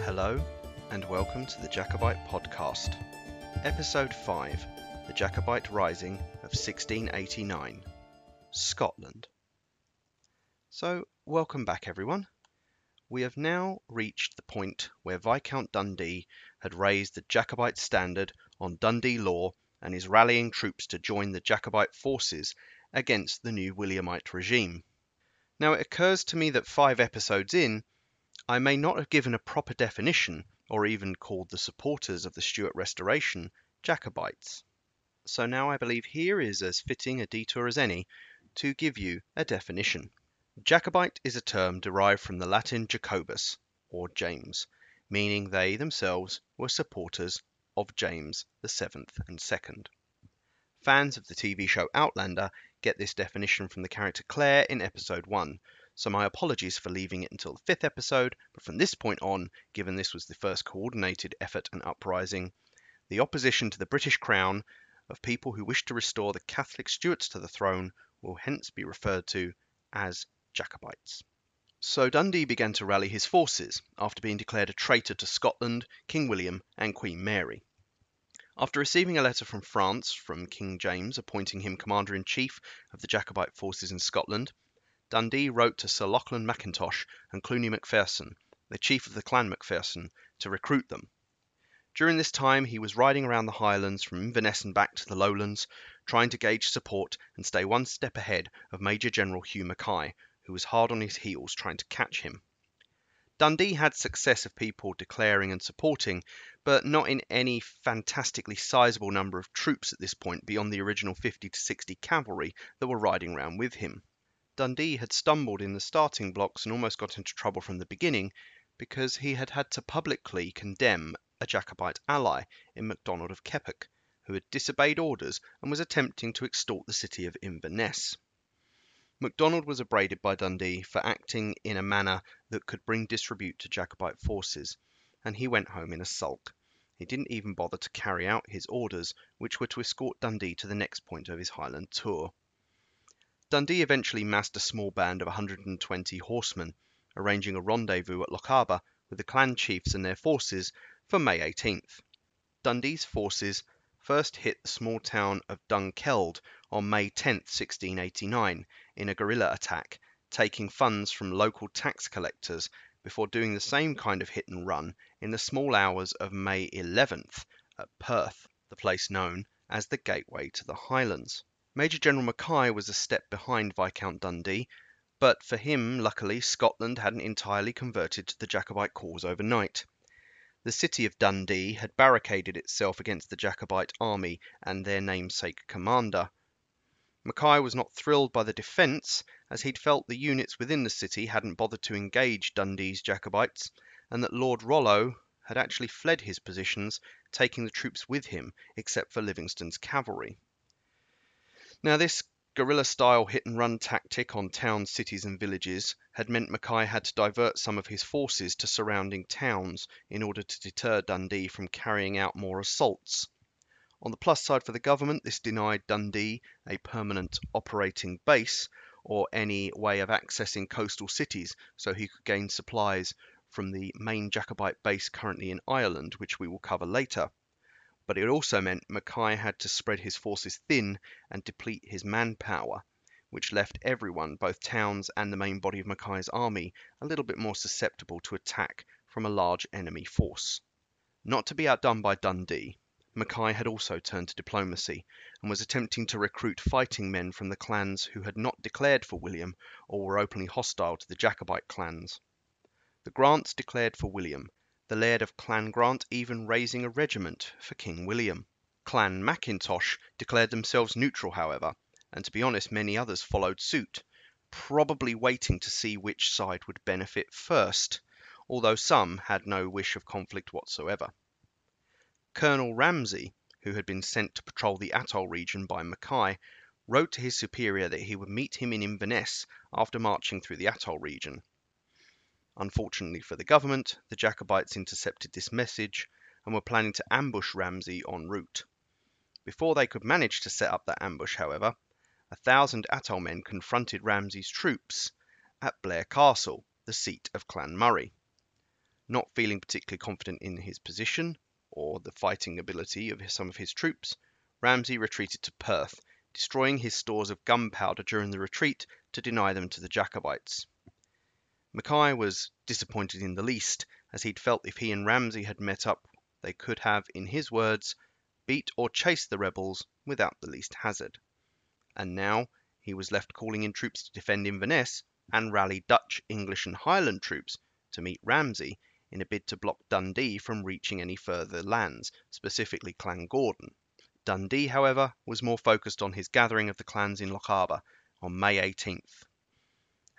Hello, and welcome to the Jacobite Podcast, Episode 5 The Jacobite Rising of 1689, Scotland. So, welcome back, everyone. We have now reached the point where Viscount Dundee had raised the Jacobite standard on Dundee law and is rallying troops to join the Jacobite forces against the new Williamite regime. Now, it occurs to me that five episodes in, I may not have given a proper definition, or even called the supporters of the Stuart Restoration Jacobites. So now I believe here is as fitting a detour as any to give you a definition. Jacobite is a term derived from the Latin Jacobus, or James, meaning they themselves were supporters of James the Seventh and Second. Fans of the TV show Outlander get this definition from the character Claire in episode 1, so my apologies for leaving it until the fifth episode, but from this point on, given this was the first coordinated effort and uprising, the opposition to the British Crown of people who wish to restore the Catholic Stuarts to the throne will hence be referred to as Jacobites. So Dundee began to rally his forces after being declared a traitor to Scotland, King William, and Queen Mary. After receiving a letter from France from King James appointing him commander in chief of the Jacobite forces in Scotland, Dundee wrote to Sir Lachlan Mackintosh and Cluny Macpherson, the chief of the clan Macpherson, to recruit them. During this time he was riding around the Highlands from Inverness and back to the Lowlands, trying to gauge support and stay one step ahead of Major General Hugh Mackay, who was hard on his heels trying to catch him. Dundee had success of people declaring and supporting, but not in any fantastically sizable number of troops at this point beyond the original 50 to 60 cavalry that were riding around with him. Dundee had stumbled in the starting blocks and almost got into trouble from the beginning because he had had to publicly condemn a Jacobite ally in MacDonald of Keppoch, who had disobeyed orders and was attempting to extort the city of Inverness. MacDonald was upbraided by Dundee for acting in a manner that could bring disrepute to Jacobite forces, and he went home in a sulk. He didn't even bother to carry out his orders, which were to escort Dundee to the next point of his Highland tour. Dundee eventually massed a small band of 120 horsemen, arranging a rendezvous at Lochaber with the clan chiefs and their forces for May 18th. Dundee's forces first hit the small town of Dunkeld on May 10, 1689, in a guerrilla attack, taking funds from local tax collectors before doing the same kind of hit and run in the small hours of May 11th at Perth, the place known as the Gateway to the Highlands. Major General Mackay was a step behind Viscount Dundee, but for him, luckily, Scotland hadn't entirely converted to the Jacobite cause overnight. The city of Dundee had barricaded itself against the Jacobite army and their namesake commander. Mackay was not thrilled by the defence, as he'd felt the units within the city hadn't bothered to engage Dundee's Jacobites, and that Lord Rollo had actually fled his positions, taking the troops with him, except for Livingstone's cavalry. Now, this guerrilla style hit and run tactic on towns, cities, and villages had meant Mackay had to divert some of his forces to surrounding towns in order to deter Dundee from carrying out more assaults. On the plus side for the government, this denied Dundee a permanent operating base or any way of accessing coastal cities so he could gain supplies from the main Jacobite base currently in Ireland, which we will cover later but it also meant Mackay had to spread his forces thin and deplete his manpower, which left everyone, both towns and the main body of Mackay's army, a little bit more susceptible to attack from a large enemy force. Not to be outdone by Dundee, Mackay had also turned to diplomacy and was attempting to recruit fighting men from the clans who had not declared for William or were openly hostile to the Jacobite clans. The Grants declared for William, the Laird of Clan Grant even raising a regiment for King William. Clan Mackintosh declared themselves neutral, however, and to be honest, many others followed suit, probably waiting to see which side would benefit first, although some had no wish of conflict whatsoever. Colonel Ramsay, who had been sent to patrol the Atholl region by Mackay, wrote to his superior that he would meet him in Inverness after marching through the Atholl region. Unfortunately for the government, the Jacobites intercepted this message and were planning to ambush Ramsay en route. Before they could manage to set up that ambush, however, a thousand Atholl men confronted Ramsay's troops at Blair Castle, the seat of Clan Murray. not feeling particularly confident in his position or the fighting ability of some of his troops, Ramsay retreated to Perth, destroying his stores of gunpowder during the retreat to deny them to the Jacobites. Mackay was disappointed in the least, as he'd felt if he and Ramsay had met up, they could have, in his words, beat or chased the rebels without the least hazard. And now he was left calling in troops to defend Inverness and rally Dutch, English, and Highland troops to meet Ramsay in a bid to block Dundee from reaching any further lands, specifically Clan Gordon. Dundee, however, was more focused on his gathering of the clans in Lochaber on May 18th.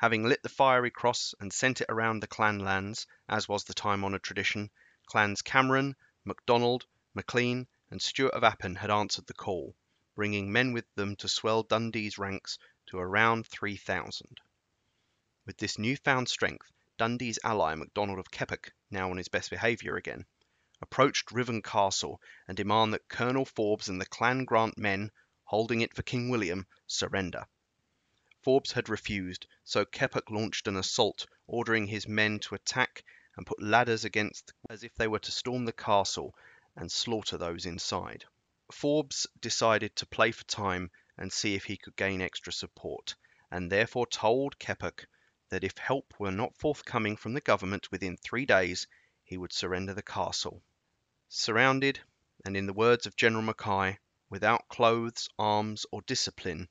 Having lit the fiery cross and sent it around the clan lands, as was the time-honoured tradition, clans Cameron, MacDonald, Maclean, and Stewart of Appin had answered the call, bringing men with them to swell Dundee's ranks to around 3,000. With this newfound strength, Dundee's ally MacDonald of Keppoch, now on his best behaviour again, approached Ruthven Castle and demanded that Colonel Forbes and the Clan Grant men, holding it for King William, surrender. Forbes had refused, so Keppoch launched an assault, ordering his men to attack and put ladders against as if they were to storm the castle and slaughter those inside. Forbes decided to play for time and see if he could gain extra support, and therefore told Keppoch that if help were not forthcoming from the government within three days, he would surrender the castle. Surrounded, and in the words of General Mackay, without clothes, arms, or discipline,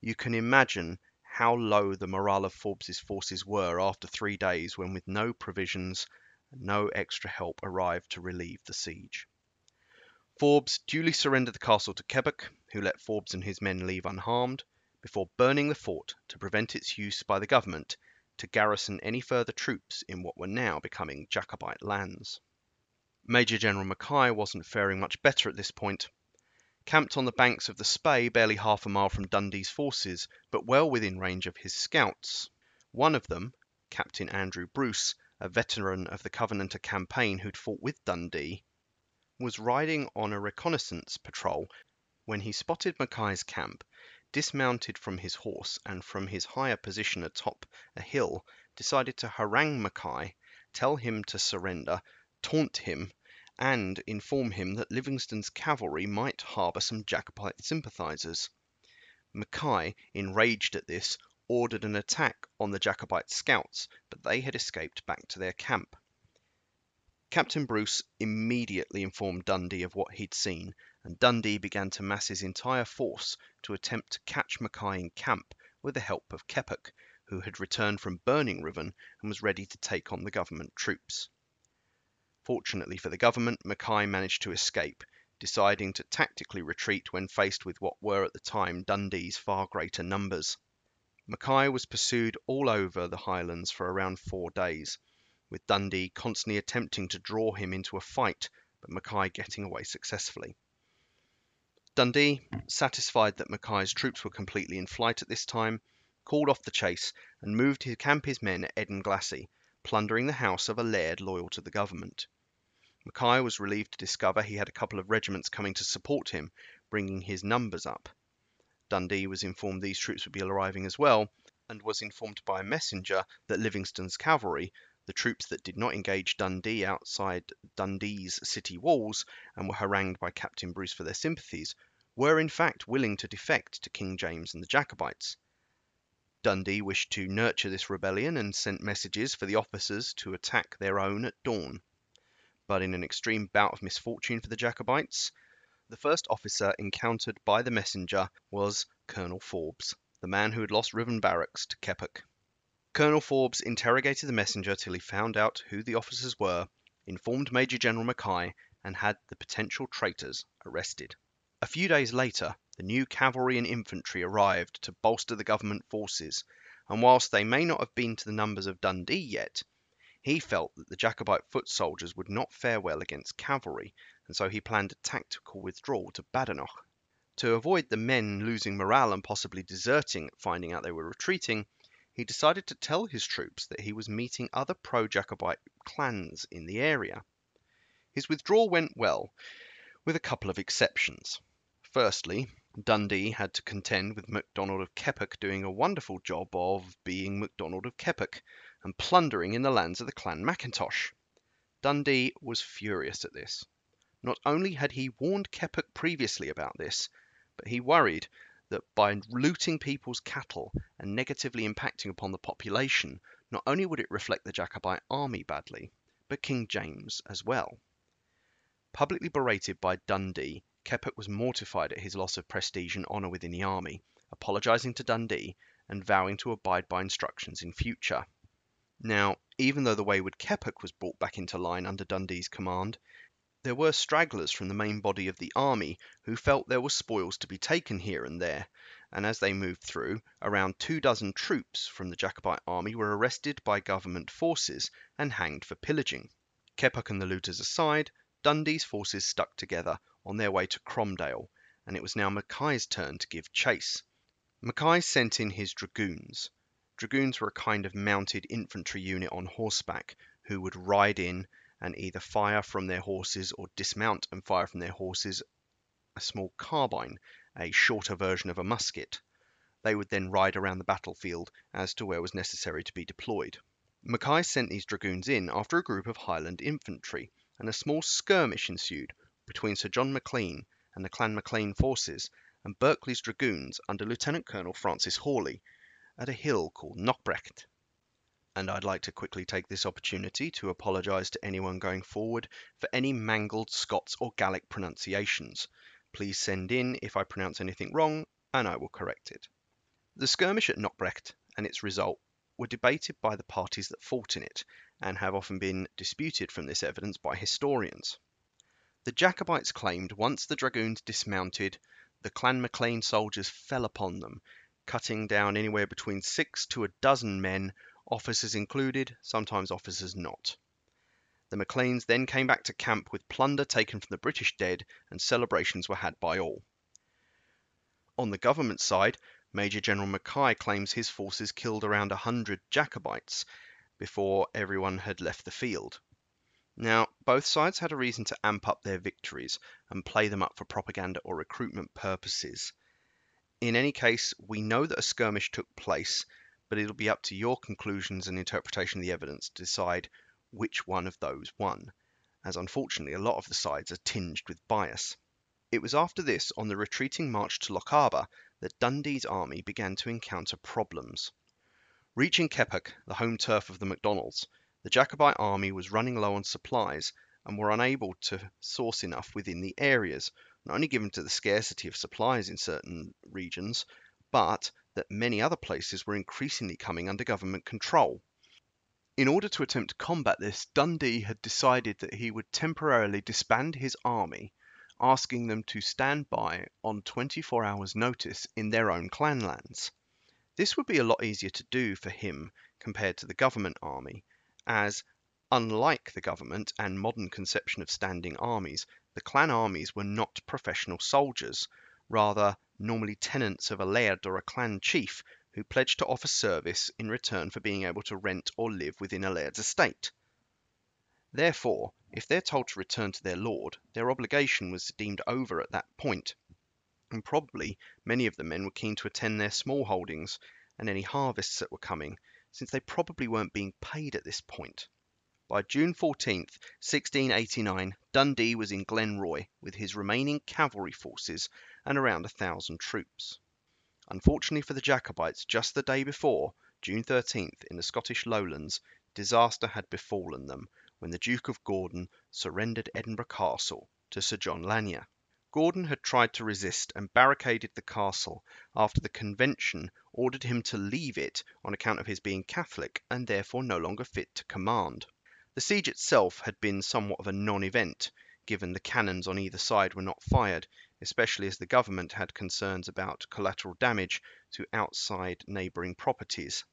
you can imagine how low the morale of Forbes's forces were after three days when with no provisions no extra help arrived to relieve the siege. Forbes duly surrendered the castle to Keppoch, who let Forbes and his men leave unharmed, before burning the fort to prevent its use by the government to garrison any further troops in what were now becoming Jacobite lands. Major General Mackay wasn't faring much better at this point. Camped on the banks of the Spey, barely half a mile from Dundee's forces, but well within range of his scouts. One of them, Captain Andrew Bruce, a veteran of the Covenanter campaign who'd fought with Dundee, was riding on a reconnaissance patrol when he spotted Mackay's camp, dismounted from his horse, and from his higher position atop a hill decided to harangue Mackay, tell him to surrender, taunt him, and inform him that Livingstone's cavalry might harbour some Jacobite sympathisers. Mackay, enraged at this, ordered an attack on the Jacobite scouts, but they had escaped back to their camp. Captain Bruce immediately informed Dundee of what he'd seen, and Dundee began to mass his entire force to attempt to catch Mackay in camp with the help of Keppoch, who had returned from Burning Ruthven and was ready to take on the government troops. Fortunately for the government, Mackay managed to escape, deciding to tactically retreat when faced with what were at the time Dundee's far greater numbers. Mackay was pursued all over the Highlands for around four days, with Dundee constantly attempting to draw him into a fight, but Mackay getting away successfully. Dundee, satisfied that Mackay's troops were completely in flight at this time, called off the chase and moved to camp his men at Edinglassie, plundering the house of a laird loyal to the government. Mackay was relieved to discover he had a couple of regiments coming to support him, bringing his numbers up. Dundee was informed these troops would be arriving as well, and was informed by a messenger that Livingstone's cavalry, the troops that did not engage Dundee outside Dundee's city walls and were harangued by Captain Bruce for their sympathies, were in fact willing to defect to King James and the Jacobites. Dundee wished to nurture this rebellion and sent messages for the officers to attack their own at dawn but in an extreme bout of misfortune for the Jacobites, the first officer encountered by the messenger was Colonel Forbes, the man who had lost Ruthven Barracks to Keppoch. Colonel Forbes interrogated the messenger till he found out who the officers were, informed Major General Mackay, and had the potential traitors arrested. A few days later, the new cavalry and infantry arrived to bolster the government forces, and whilst they may not have been to the numbers of Dundee yet, he felt that the Jacobite foot soldiers would not fare well against cavalry, and so he planned a tactical withdrawal to Badenoch. To avoid the men losing morale and possibly deserting at finding out they were retreating, he decided to tell his troops that he was meeting other pro Jacobite clans in the area. His withdrawal went well, with a couple of exceptions. Firstly, Dundee had to contend with MacDonald of Keppoch doing a wonderful job of being MacDonald of Keppoch, and plundering in the lands of the Clan Mackintosh. Dundee was furious at this. Not only had he warned Keppoch previously about this, but he worried that by looting people's cattle and negatively impacting upon the population, not only would it reflect the Jacobite army badly, but King James as well. Publicly berated by Dundee, Keppoch was mortified at his loss of prestige and honour within the army, apologising to Dundee and vowing to abide by instructions in future. Now, even though the wayward Keppoch was brought back into line under Dundee's command, there were stragglers from the main body of the army who felt there were spoils to be taken here and there, and as they moved through, around two dozen troops from the Jacobite army were arrested by government forces and hanged for pillaging. Keppoch and the looters aside, Dundee's forces stuck together on their way to Cromdale, and it was now Mackay's turn to give chase. Mackay sent in his dragoons. Dragoons were a kind of mounted infantry unit on horseback who would ride in and either fire from their horses or dismount and fire from their horses a small carbine, a shorter version of a musket. They would then ride around the battlefield as to where was necessary to be deployed. Mackay sent these dragoons in after a group of Highland infantry, and a small skirmish ensued between Sir John Maclean and the Clan Maclean forces and Berkeley's dragoons under Lieutenant Colonel Francis Hawley at a hill called Knockbrecht and I'd like to quickly take this opportunity to apologise to anyone going forward for any mangled Scots or Gaelic pronunciations. Please send in if I pronounce anything wrong, and I will correct it. The skirmish at Knockbrecht and its result were debated by the parties that fought in it, and have often been disputed from this evidence by historians. The Jacobites claimed once the dragoons dismounted, the Clan Maclean soldiers fell upon them, cutting down anywhere between six to a dozen men officers included, sometimes officers not. The Macleans then came back to camp with plunder taken from the British dead, and celebrations were had by all. On the government side, Major General Mackay claims his forces killed around a hundred Jacobites before everyone had left the field. Now, both sides had a reason to amp up their victories and play them up for propaganda or recruitment purposes. In any case, we know that a skirmish took place but it'll be up to your conclusions and interpretation of the evidence to decide which one of those won, as unfortunately a lot of the sides are tinged with bias. It was after this, on the retreating march to Lochaber, that Dundee's army began to encounter problems. Reaching Keppoch, the home turf of the Macdonalds, the Jacobite army was running low on supplies and were unable to source enough within the areas, not only given to the scarcity of supplies in certain regions, but that many other places were increasingly coming under government control. In order to attempt to combat this, Dundee had decided that he would temporarily disband his army, asking them to stand by on 24 hours' notice in their own clanlands. This would be a lot easier to do for him compared to the government army, as, unlike the government and modern conception of standing armies, the clan armies were not professional soldiers, rather normally tenants of a laird or a clan chief who pledged to offer service in return for being able to rent or live within a laird's estate. Therefore, if they're told to return to their lord, their obligation was deemed over at that point, and probably many of the men were keen to attend their small holdings and any harvests that were coming, since they probably weren't being paid at this point. By June 14, 1689, Dundee was in Glenroy with his remaining cavalry forces and around a thousand troops. Unfortunately for the Jacobites, just the day before, June 13th, in the Scottish Lowlands, disaster had befallen them when the Duke of Gordon surrendered Edinburgh Castle to Sir John Lanier. Gordon had tried to resist and barricaded the castle after the convention ordered him to leave it on account of his being Catholic and therefore no longer fit to command. The siege itself had been somewhat of a non event, given the cannons on either side were not fired, especially as the government had concerns about collateral damage to outside neighbouring properties.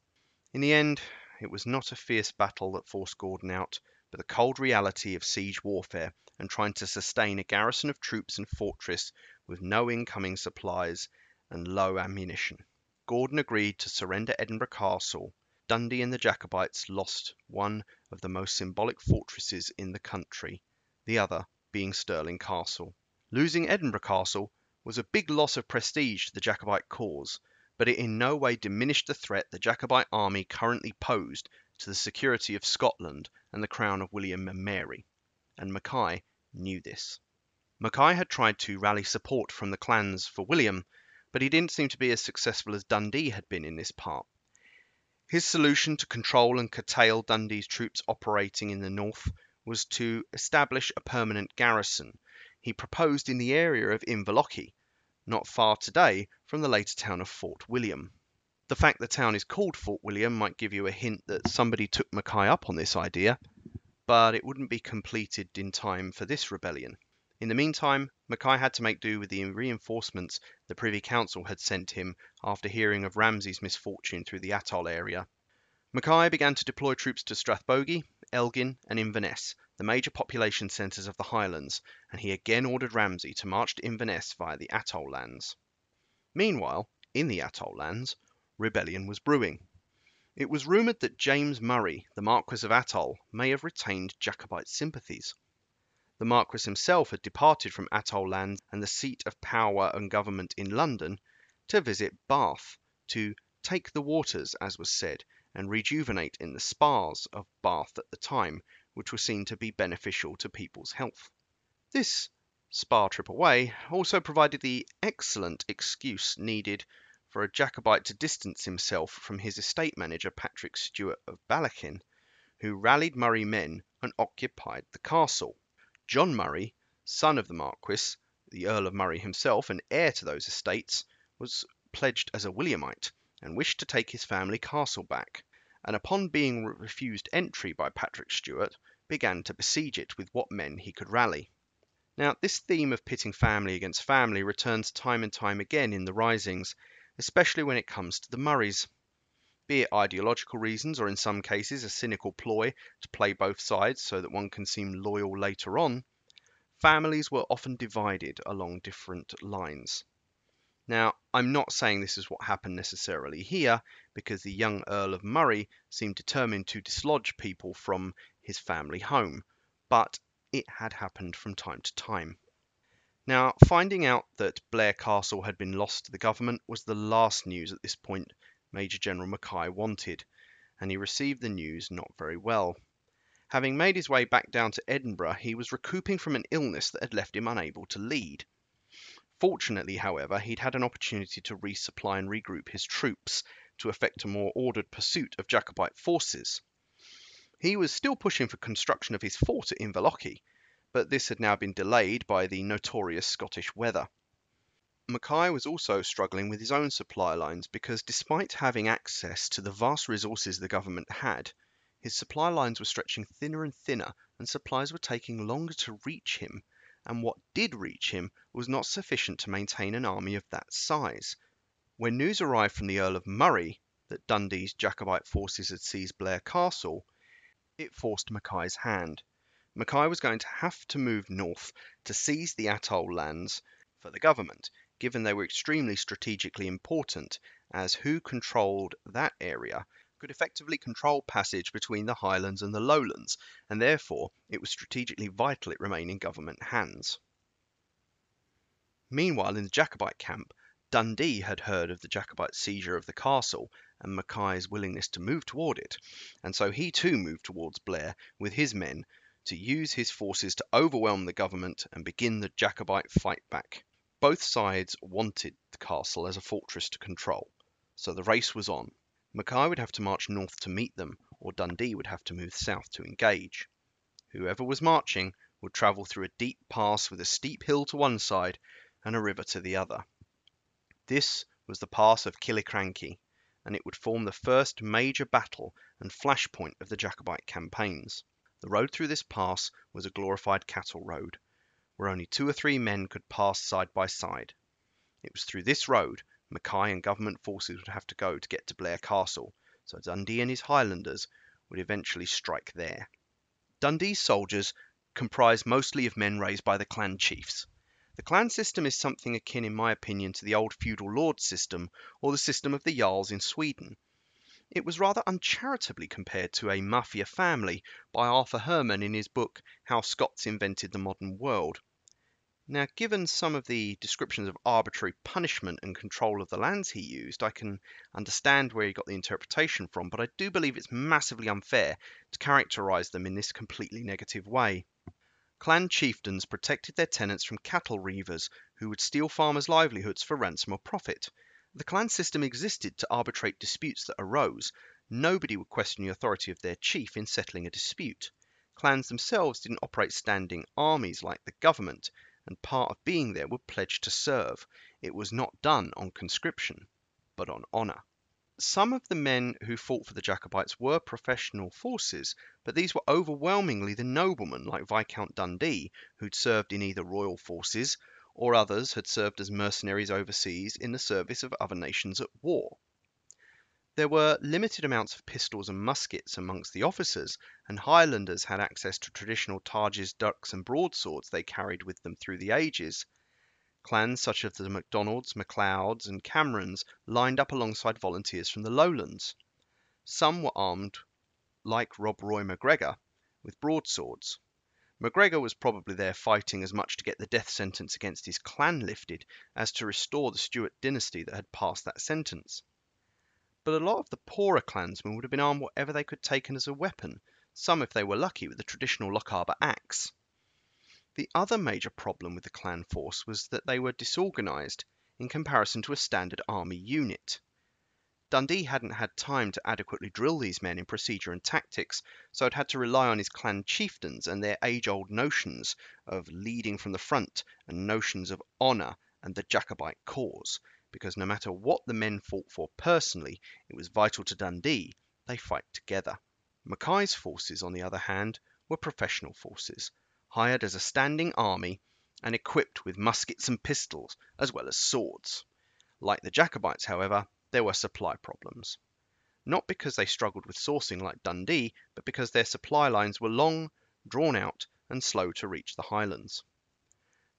In the end, it was not a fierce battle that forced Gordon out, but the cold reality of siege warfare and trying to sustain a garrison of troops and fortress with no incoming supplies and low ammunition. Gordon agreed to surrender Edinburgh Castle. Dundee and the Jacobites lost one of the most symbolic fortresses in the country, the other being Stirling Castle. Losing Edinburgh Castle was a big loss of prestige to the Jacobite cause, but it in no way diminished the threat the Jacobite army currently posed to the security of Scotland and the crown of William and Mary, and Mackay knew this. Mackay had tried to rally support from the clans for William, but he didn't seem to be as successful as Dundee had been in this part. His solution to control and curtail Dundee's troops operating in the north was to establish a permanent garrison he proposed in the area of Inverlochy, not far today from the later town of Fort William. The fact the town is called Fort William might give you a hint that somebody took Mackay up on this idea, but it wouldn't be completed in time for this rebellion. In the meantime, Mackay had to make do with the reinforcements the Privy Council had sent him after hearing of Ramsay's misfortune through the Atholl area. Mackay began to deploy troops to Strathbogie, Elgin, and Inverness, the major population centres of the Highlands, and he again ordered Ramsay to march to Inverness via the Atholl lands. Meanwhile, in the Atholl lands, rebellion was brewing. It was rumoured that James Murray, the Marquis of Atholl, may have retained Jacobite sympathies. The Marquis himself had departed from Atholl land and the seat of power and government in London to visit Bath, to take the waters, as was said, and rejuvenate in the spas of Bath at the time, which were seen to be beneficial to people's health. This spa trip away also provided the excellent excuse needed for a Jacobite to distance himself from his estate manager Patrick Stewart of Ballechin, who rallied Murray men and occupied the castle. John Murray, son of the Marquis, the Earl of Murray himself, and heir to those estates, was pledged as a Williamite, and wished to take his family castle back, and upon being refused entry by Patrick Stewart, began to besiege it with what men he could rally. Now, this theme of pitting family against family returns time and time again in the risings, especially when it comes to the Murrays. Be it ideological reasons or in some cases a cynical ploy to play both sides so that one can seem loyal later on, families were often divided along different lines. Now, I'm not saying this is what happened necessarily here, because the young Earl of Murray seemed determined to dislodge people from his family home, but it had happened from time to time. Now, finding out that Blair Castle had been lost to the government was the last news at this point Major General Mackay wanted, and he received the news not very well. Having made his way back down to Edinburgh, he was recouping from an illness that had left him unable to lead. Fortunately, however, he'd had an opportunity to resupply and regroup his troops to effect a more ordered pursuit of Jacobite forces. He was still pushing for construction of his fort at Inverlochy, but this had now been delayed by the notorious Scottish weather. Mackay was also struggling with his own supply lines because despite having access to the vast resources the government had, his supply lines were stretching thinner and thinner and supplies were taking longer to reach him, and what did reach him was not sufficient to maintain an army of that size. When news arrived from the Earl of Murray that Dundee's Jacobite forces had seized Blair Castle, it forced Mackay's hand. Mackay was going to have to move north to seize the Atholl lands for the government given they were extremely strategically important, as who controlled that area could effectively control passage between the highlands and the lowlands, and therefore it was strategically vital it remain in government hands. Meanwhile, in the Jacobite camp, Dundee had heard of the Jacobite seizure of the castle and Mackay's willingness to move toward it, and so he too moved towards Blair with his men to use his forces to overwhelm the government and begin the Jacobite fight back. Both sides wanted the castle as a fortress to control, so the race was on. Mackay would have to march north to meet them, or Dundee would have to move south to engage. Whoever was marching would travel through a deep pass with a steep hill to one side and a river to the other. This was the pass of Killiecrankie, and it would form the first major battle and flashpoint of the Jacobite campaigns. The road through this pass was a glorified cattle road, where only two or three men could pass side by side. It was through this road Mackay and government forces would have to go to get to Blair Castle, so Dundee and his Highlanders would eventually strike there. Dundee's soldiers comprised mostly of men raised by the clan chiefs. The clan system is something akin, in my opinion, to the old feudal lord system or the system of the Jarls in Sweden. It was rather uncharitably compared to a mafia family by Arthur Herman in his book How Scots Invented the Modern World. Now, given some of the descriptions of arbitrary punishment and control of the lands he used, I can understand where he got the interpretation from, but I do believe it's massively unfair to characterize them in this completely negative way. Clan chieftains protected their tenants from cattle reavers who would steal farmers' livelihoods for ransom or profit. The clan system existed to arbitrate disputes that arose. Nobody would question the authority of their chief in settling a dispute. Clans themselves didn't operate standing armies like the government and part of being there would pledged to serve. It was not done on conscription, but on honour. Some of the men who fought for the Jacobites were professional forces, but these were overwhelmingly the noblemen like Viscount Dundee, who'd served in either royal forces, or others had served as mercenaries overseas in the service of other nations at war. There were limited amounts of pistols and muskets amongst the officers, and Highlanders had access to traditional targes, dirks, and broadswords they carried with them through the ages. Clans such as the MacDonalds, MacLeods, and Camerons lined up alongside volunteers from the lowlands. Some were armed, like Rob Roy MacGregor, with broadswords. MacGregor was probably there fighting as much to get the death sentence against his clan lifted as to restore the Stuart dynasty that had passed that sentence but a lot of the poorer clansmen would have been armed whatever they could take as a weapon, some if they were lucky with the traditional Lochaber axe. The other major problem with the clan force was that they were disorganised in comparison to a standard army unit. Dundee hadn't had time to adequately drill these men in procedure and tactics, so had had to rely on his clan chieftains and their age-old notions of leading from the front and notions of honour and the Jacobite cause, because no matter what the men fought for personally, it was vital to Dundee they fight together. Mackay's forces, on the other hand, were professional forces, hired as a standing army and equipped with muskets and pistols, as well as swords. Like the Jacobites, however, there were supply problems. Not because they struggled with sourcing like Dundee, but because their supply lines were long, drawn out, and slow to reach the highlands.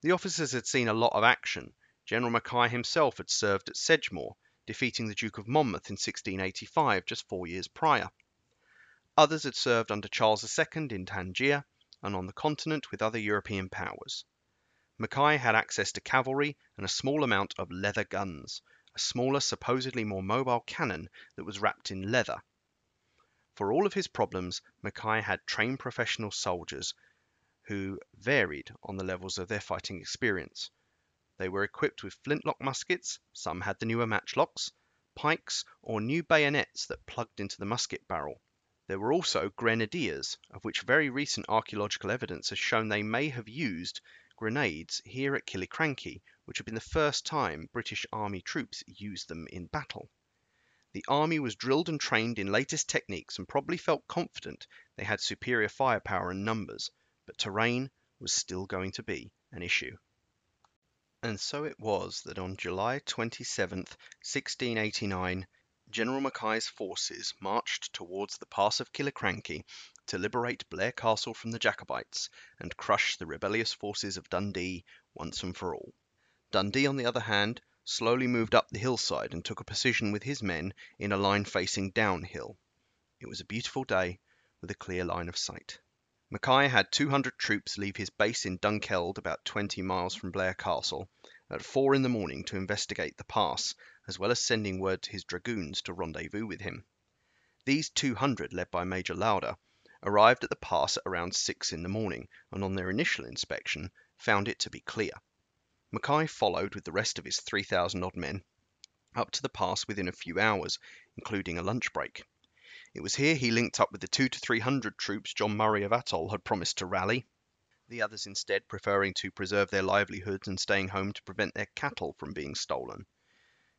The officers had seen a lot of action General Mackay himself had served at Sedgemoor, defeating the Duke of Monmouth in 1685, just four years prior. Others had served under Charles II in Tangier and on the continent with other European powers. Mackay had access to cavalry and a small amount of leather guns, a smaller, supposedly more mobile cannon that was wrapped in leather. For all of his problems, Mackay had trained professional soldiers who varied on the levels of their fighting experience. They were equipped with flintlock muskets, some had the newer matchlocks, pikes, or new bayonets that plugged into the musket barrel. There were also grenadiers, of which very recent archaeological evidence has shown they may have used grenades here at Killiecrankie, which had been the first time British Army troops used them in battle. The army was drilled and trained in latest techniques and probably felt confident they had superior firepower and numbers, but terrain was still going to be an issue. And so it was that on July 27, 1689, General Mackay's forces marched towards the pass of Killiecrankie to liberate Blair Castle from the Jacobites and crush the rebellious forces of Dundee once and for all. Dundee, on the other hand, slowly moved up the hillside and took a position with his men in a line facing downhill. It was a beautiful day with a clear line of sight. Mackay had 200 troops leave his base in Dunkeld, about 20 miles from Blair Castle, at four in the morning to investigate the pass, as well as sending word to his dragoons to rendezvous with him. These 200, led by Major Lauder, arrived at the pass at around six in the morning, and on their initial inspection found it to be clear. Mackay followed with the rest of his 3,000 odd men up to the pass within a few hours, including a lunch break. It was here he linked up with the two to three hundred troops John Murray of Atholl had promised to rally, the others instead preferring to preserve their livelihoods and staying home to prevent their cattle from being stolen.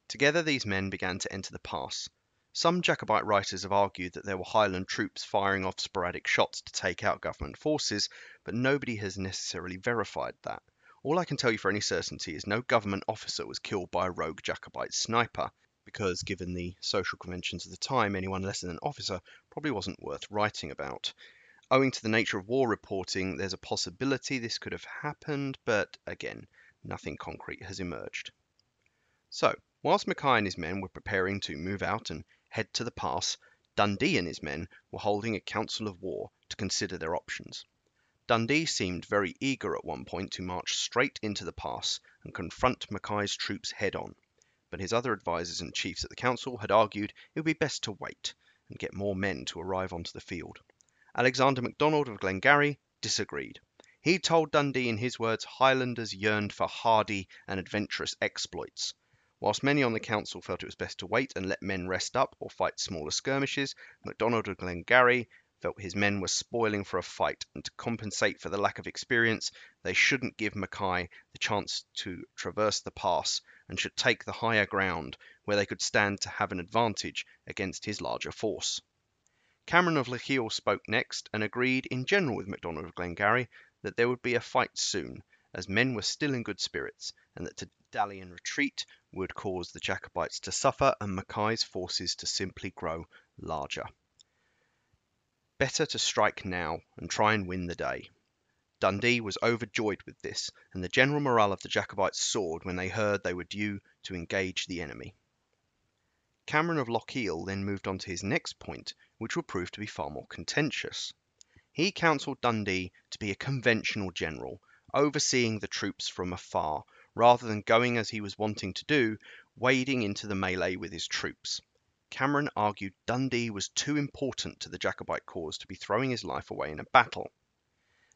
Together these men began to enter the pass. Some Jacobite writers have argued that there were Highland troops firing off sporadic shots to take out government forces, but nobody has necessarily verified that. All I can tell you for any certainty is no government officer was killed by a rogue Jacobite sniper, because given the social conventions of the time, anyone less than an officer probably wasn't worth writing about. Owing to the nature of war reporting, there's a possibility this could have happened, but again, nothing concrete has emerged. So, whilst Mackay and his men were preparing to move out and head to the pass, Dundee and his men were holding a council of war to consider their options. Dundee seemed very eager at one point to march straight into the pass and confront Mackay's troops head on, but his other advisers and chiefs at the council had argued it would be best to wait and get more men to arrive onto the field. Alexander MacDonald of Glengarry disagreed. He told Dundee in his words Highlanders yearned for hardy and adventurous exploits. Whilst many on the council felt it was best to wait and let men rest up or fight smaller skirmishes, MacDonald of Glengarry felt his men were spoiling for a fight, and to compensate for the lack of experience, they shouldn't give Mackay the chance to traverse the pass and should take the higher ground where they could stand to have an advantage against his larger force. Cameron of Lochiel spoke next and agreed in general with MacDonald of Glengarry that there would be a fight soon, as men were still in good spirits, and that to dally and retreat would cause the Jacobites to suffer and Mackay's forces to simply grow larger. Better to strike now and try and win the day. Dundee was overjoyed with this, and the general morale of the Jacobites soared when they heard they were due to engage the enemy. Cameron of Lochiel then moved on to his next point, which would prove to be far more contentious. He counselled Dundee to be a conventional general, overseeing the troops from afar, rather than going as he was wanting to do, wading into the melee with his troops. Cameron argued Dundee was too important to the Jacobite cause to be throwing his life away in a battle.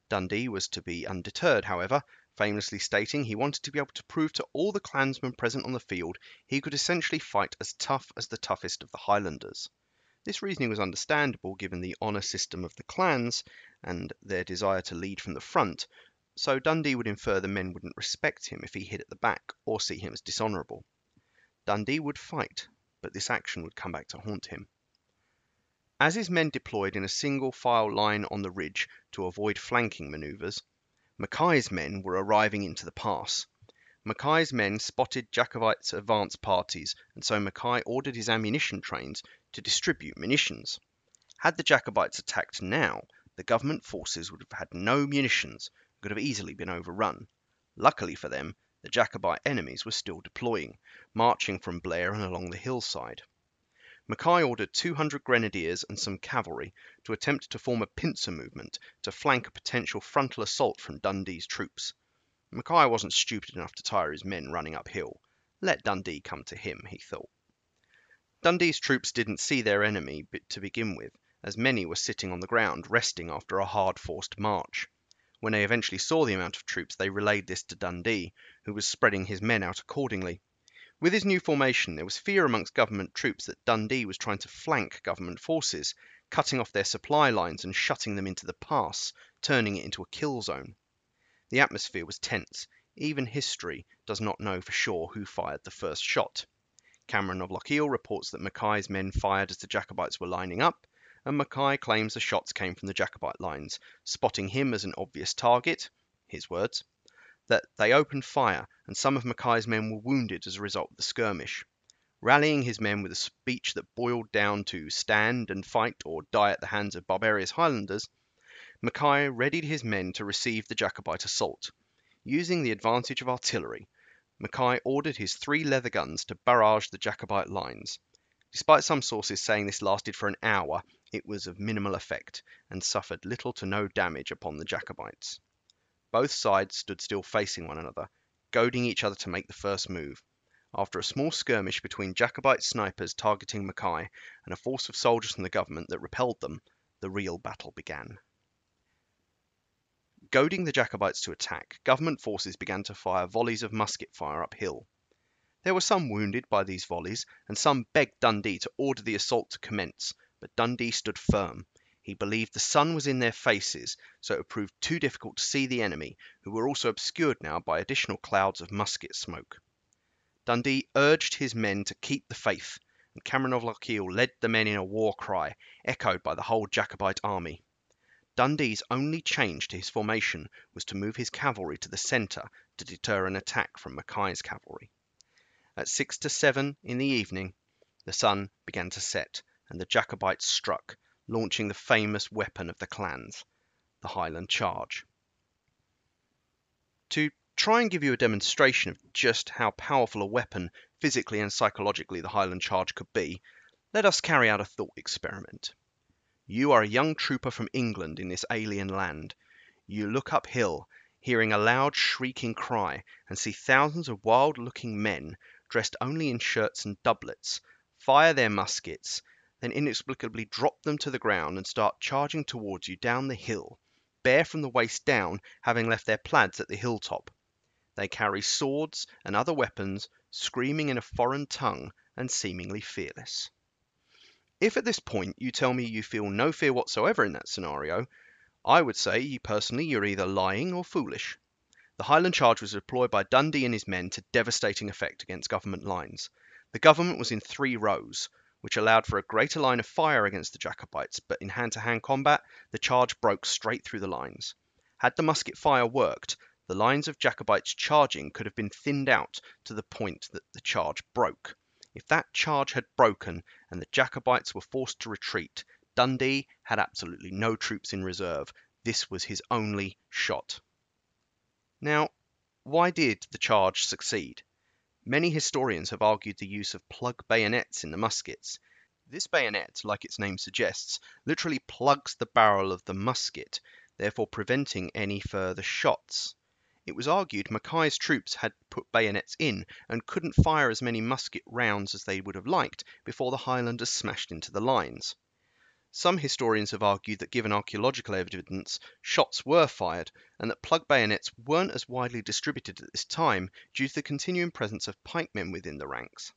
Dundee was to be undeterred, however, famously stating he wanted to be able to prove to all the clansmen present on the field he could essentially fight as tough as the toughest of the Highlanders. This reasoning was understandable given the honour system of the clans and their desire to lead from the front, so Dundee would infer the men wouldn't respect him if he hid at the back or see him as dishonourable. Dundee would fight, but this action would come back to haunt him. As his men deployed in a single file line on the ridge to avoid flanking manoeuvres, Mackay's men were arriving into the pass. Mackay's men spotted Jacobites' advance parties, and so Mackay ordered his ammunition trains to distribute munitions. Had the Jacobites attacked now, the government forces would have had no munitions and could have easily been overrun. Luckily for them, the Jacobite enemies were still deploying, marching from Blair and along the hillside. Mackay ordered 200 grenadiers and some cavalry to attempt to form a pincer movement to flank a potential frontal assault from Dundee's troops. Mackay wasn't stupid enough to tire his men running uphill. Let Dundee come to him, he thought. Dundee's troops didn't see their enemy to begin with, as many were sitting on the ground, resting after a hard forced march. When they eventually saw the amount of troops, they relayed this to Dundee, who was spreading his men out accordingly. With his new formation, there was fear amongst government troops that Dundee was trying to flank government forces, cutting off their supply lines and shutting them into the pass, turning it into a kill zone. The atmosphere was tense. Even history does not know for sure who fired the first shot. Cameron of Lochiel reports that Mackay's men fired as the Jacobites were lining up, and Mackay claims the shots came from the Jacobite lines, spotting him as an obvious target, his words, that they opened fire and some of Mackay's men were wounded as a result of the skirmish. Rallying his men with a speech that boiled down to stand and fight or die at the hands of barbarous Highlanders, Mackay readied his men to receive the Jacobite assault. Using the advantage of artillery, Mackay ordered his three leather guns to barrage the Jacobite lines. Despite some sources saying this lasted for an hour, it was of minimal effect and suffered little to no damage upon the Jacobites. Both sides stood still facing one another, goading each other to make the first move. After a small skirmish between Jacobite snipers targeting Mackay and a force of soldiers from the government that repelled them, the real battle began. Goading the Jacobites to attack, government forces began to fire volleys of musket fire uphill. There were some wounded by these volleys, and some begged Dundee to order the assault to commence, but Dundee stood firm. He believed the sun was in their faces, so it proved too difficult to see the enemy, who were also obscured now by additional clouds of musket smoke. Dundee urged his men to keep the faith, and Cameron of Lochiel led the men in a war cry, echoed by the whole Jacobite army. Dundee's only change to his formation was to move his cavalry to the centre to deter an attack from Mackay's cavalry. At six to seven in the evening, the sun began to set, and the Jacobites struck, launching the famous weapon of the clans, the Highland Charge. To try and give you a demonstration of just how powerful a weapon physically and psychologically the Highland Charge could be, let us carry out a thought experiment. You are a young trooper from England in this alien land. you look uphill, hearing a loud shrieking cry, and see thousands of wild looking men, dressed only in shirts and doublets, fire their muskets, then inexplicably drop them to the ground and start charging towards you down the hill, bare from the waist down, having left their plaids at the hilltop. They carry swords and other weapons, screaming in a foreign tongue and seemingly fearless. If at this point you tell me you feel no fear whatsoever in that scenario, I would say you personally you're either lying or foolish. The Highland charge was deployed by Dundee and his men to devastating effect against government lines. The government was in three rows, which allowed for a greater line of fire against the Jacobites, but in hand to hand combat, the charge broke straight through the lines. Had the musket fire worked, the lines of Jacobites charging could have been thinned out to the point that the charge broke. If that charge had broken and the Jacobites were forced to retreat, Dundee had absolutely no troops in reserve. This was his only shot. Now, why did the charge succeed? Many historians have argued the use of plug bayonets in the muskets. This bayonet, like its name suggests, literally plugs the barrel of the musket, therefore preventing any further shots. It was argued Mackay's troops had put bayonets in and couldn't fire as many musket rounds as they would have liked before the Highlanders smashed into the lines. Some historians have argued that given archaeological evidence, shots were fired, and that plug bayonets weren't as widely distributed at this time due to the continuing presence of pikemen within the ranks.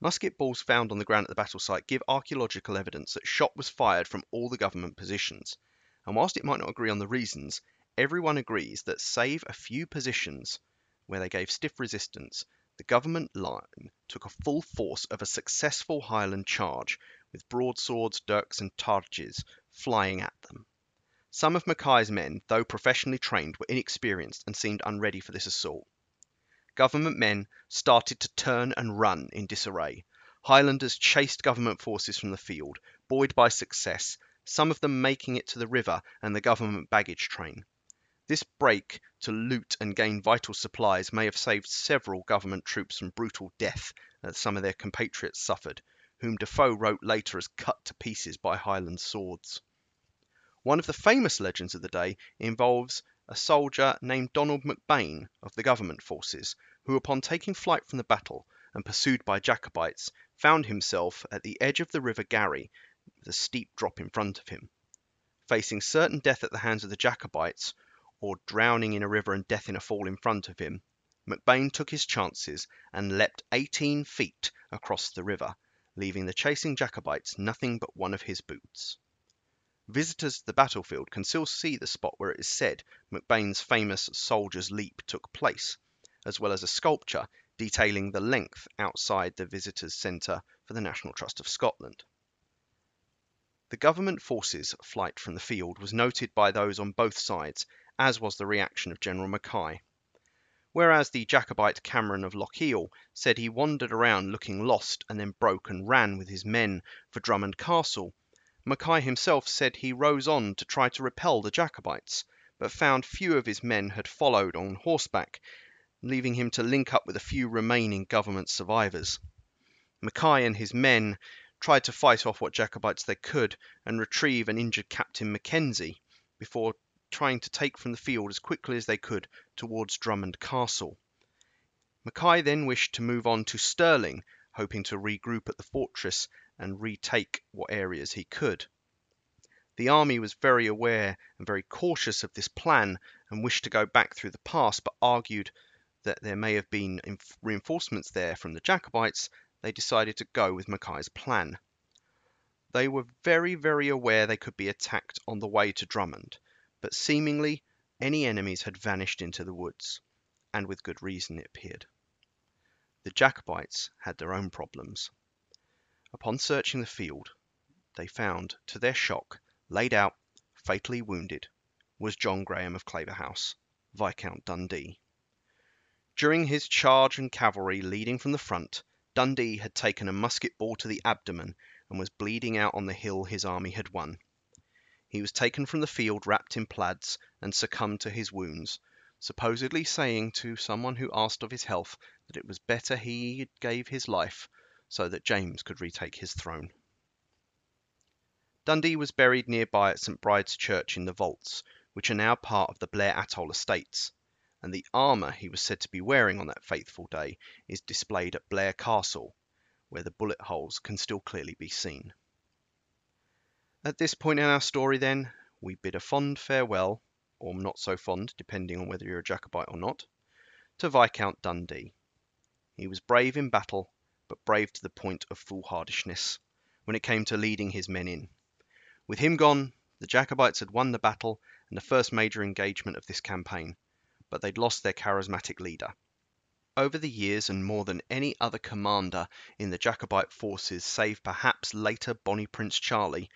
Musket balls found on the ground at the battle site give archaeological evidence that shot was fired from all the government positions, and whilst it might not agree on the reasons, everyone agrees that save a few positions where they gave stiff resistance, the government line took a full force of a successful Highland charge, with broadswords, dirks, and targes flying at them. Some of Mackay's men, though professionally trained, were inexperienced and seemed unready for this assault. Government men started to turn and run in disarray. Highlanders chased government forces from the field, buoyed by success, some of them making it to the river and the government baggage train. This break to loot and gain vital supplies may have saved several government troops from brutal death that some of their compatriots suffered, whom Defoe wrote later as cut to pieces by Highland swords. One of the famous legends of the day involves a soldier named Donald MacBain of the government forces, who upon taking flight from the battle and pursued by Jacobites, found himself at the edge of the river Garry with a steep drop in front of him. Facing certain death at the hands of the Jacobites, or drowning in a river and death in a fall in front of him, MacBain took his chances and leapt 18 feet across the river, leaving the chasing Jacobites nothing but one of his boots. Visitors to the battlefield can still see the spot where it is said MacBain's famous soldier's leap took place, as well as a sculpture detailing the length outside the visitors' centre for the National Trust of Scotland. The government forces' flight from the field was noted by those on both sides as was the reaction of General Mackay. Whereas the Jacobite Cameron of Lochiel said he wandered around looking lost and then broke and ran with his men for Drummond Castle, Mackay himself said he rose on to try to repel the Jacobites, but found few of his men had followed on horseback, leaving him to link up with a few remaining government survivors. Mackay and his men tried to fight off what Jacobites they could and retrieve an injured Captain Mackenzie before trying to take from the field as quickly as they could towards Drummond Castle. Mackay then wished to move on to Stirling, hoping to regroup at the fortress and retake what areas he could. The army was very aware and very cautious of this plan and wished to go back through the pass, but argued that there may have been reinforcements there from the Jacobites. They decided to go with Mackay's plan. They were very, very aware they could be attacked on the way to Drummond, but seemingly any enemies had vanished into the woods, and with good reason it appeared. The Jacobites had their own problems. Upon searching the field, they found, to their shock, laid out, fatally wounded, was John Graham of Claverhouse, Viscount Dundee. During his charge and cavalry leading from the front, Dundee had taken a musket ball to the abdomen and was bleeding out on the hill his army had won. He was taken from the field wrapped in plaids and succumbed to his wounds, supposedly saying to someone who asked of his health that it was better he gave his life so that James could retake his throne. Dundee was buried nearby at St Bride's Church in the vaults, which are now part of the Blair Atholl estates, and the armour he was said to be wearing on that fateful day is displayed at Blair Castle, where the bullet holes can still clearly be seen. At this point in our story, then, we bid a fond farewell, or not so fond, depending on whether you're a Jacobite or not, to Viscount Dundee. He was brave in battle, but brave to the point of foolhardishness when it came to leading his men in. With him gone, the Jacobites had won the battle and the first major engagement of this campaign, but they'd lost their charismatic leader. Over the years, and more than any other commander in the Jacobite forces, save perhaps later Bonnie Prince Charlie,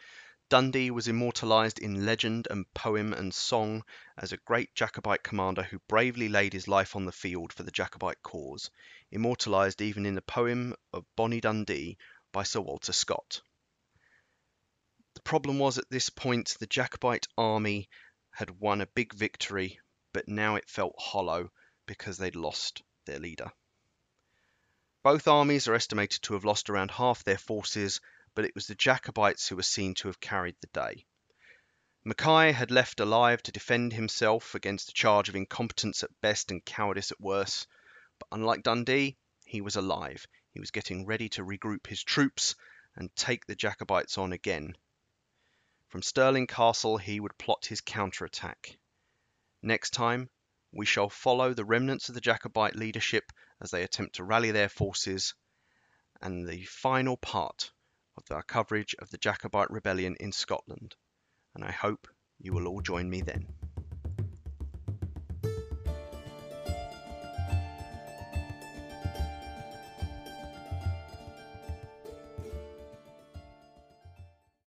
Dundee was immortalized in legend and poem and song as a great Jacobite commander who bravely laid his life on the field for the Jacobite cause, immortalized even in the poem of Bonnie Dundee by Sir Walter Scott. The problem was at this point the Jacobite army had won a big victory, but now it felt hollow because they'd lost their leader. Both armies are estimated to have lost around half their forces, but it was the Jacobites who were seen to have carried the day. Mackay had left alive to defend himself against a charge of incompetence at best and cowardice at worst, but unlike Dundee, he was alive. He was getting ready to regroup his troops and take the Jacobites on again. From Stirling Castle he would plot his counterattack. Next time, we shall follow the remnants of the Jacobite leadership as they attempt to rally their forces, and the final part of our coverage of the Jacobite rebellion in Scotland, and I hope you will all join me then.